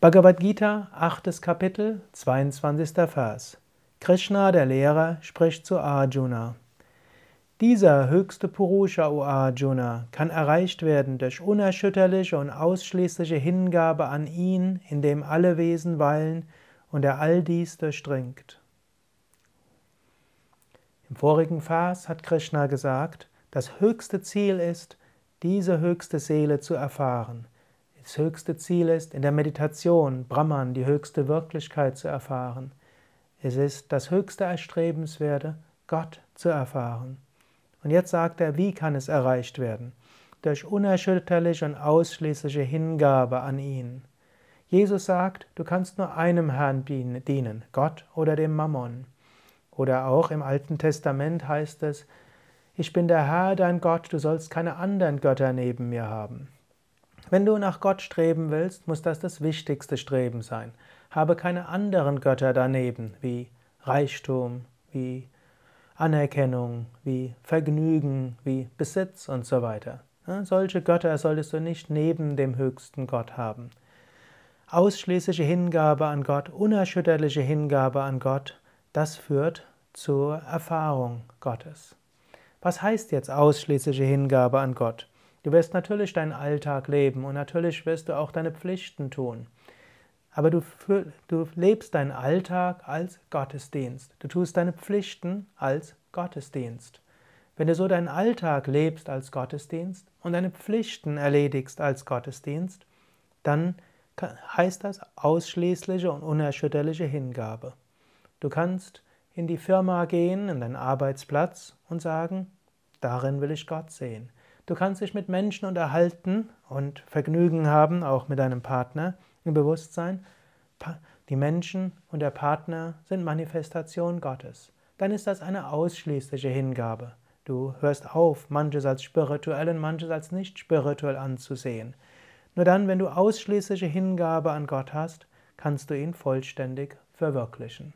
Bhagavad Gita, 8. Kapitel, 22. Vers. Krishna, der Lehrer, spricht zu Arjuna. Dieser höchste Purusha, o Arjuna, kann erreicht werden durch unerschütterliche und ausschließliche Hingabe an ihn, in dem alle Wesen weilen und er all dies durchdringt. Im vorigen Vers hat Krishna gesagt, das höchste Ziel ist, diese höchste Seele zu erfahren das höchste Ziel ist, in der Meditation Brahman, die höchste Wirklichkeit zu erfahren. Es ist das höchste Erstrebenswerte, Gott zu erfahren. Und jetzt sagt er, wie kann es erreicht werden? Durch unerschütterliche und ausschließliche Hingabe an ihn. Jesus sagt, du kannst nur einem Herrn dienen, Gott oder dem Mammon. Oder auch im Alten Testament heißt es, ich bin der Herr, dein Gott, du sollst keine anderen Götter neben mir haben. Wenn du nach Gott streben willst, muss das das wichtigste Streben sein. Habe keine anderen Götter daneben, wie Reichtum, wie Anerkennung, wie Vergnügen, wie Besitz und so weiter. Solche Götter solltest du nicht neben dem höchsten Gott haben. Ausschließliche Hingabe an Gott, unerschütterliche Hingabe an Gott, das führt zur Erfahrung Gottes. Was heißt jetzt ausschließliche Hingabe an Gott? Du wirst natürlich deinen Alltag leben und natürlich wirst du auch deine Pflichten tun. Aber du, du, lebst deinen Alltag als Gottesdienst. Du tust deine Pflichten als Gottesdienst. Wenn du so deinen Alltag lebst als Gottesdienst und deine Pflichten erledigst als Gottesdienst, dann heißt das ausschließliche und unerschütterliche Hingabe. Du kannst in die Firma gehen, in deinen Arbeitsplatz und sagen, darin will ich Gott sehen. Du kannst dich mit Menschen unterhalten und Vergnügen haben, auch mit deinem Partner, im Bewusstsein. Die Menschen und der Partner sind Manifestation Gottes. Dann ist das eine ausschließliche Hingabe. Du hörst auf, manches als spirituell und manches als nicht spirituell anzusehen. Nur dann, wenn du ausschließliche Hingabe an Gott hast, kannst du ihn vollständig verwirklichen.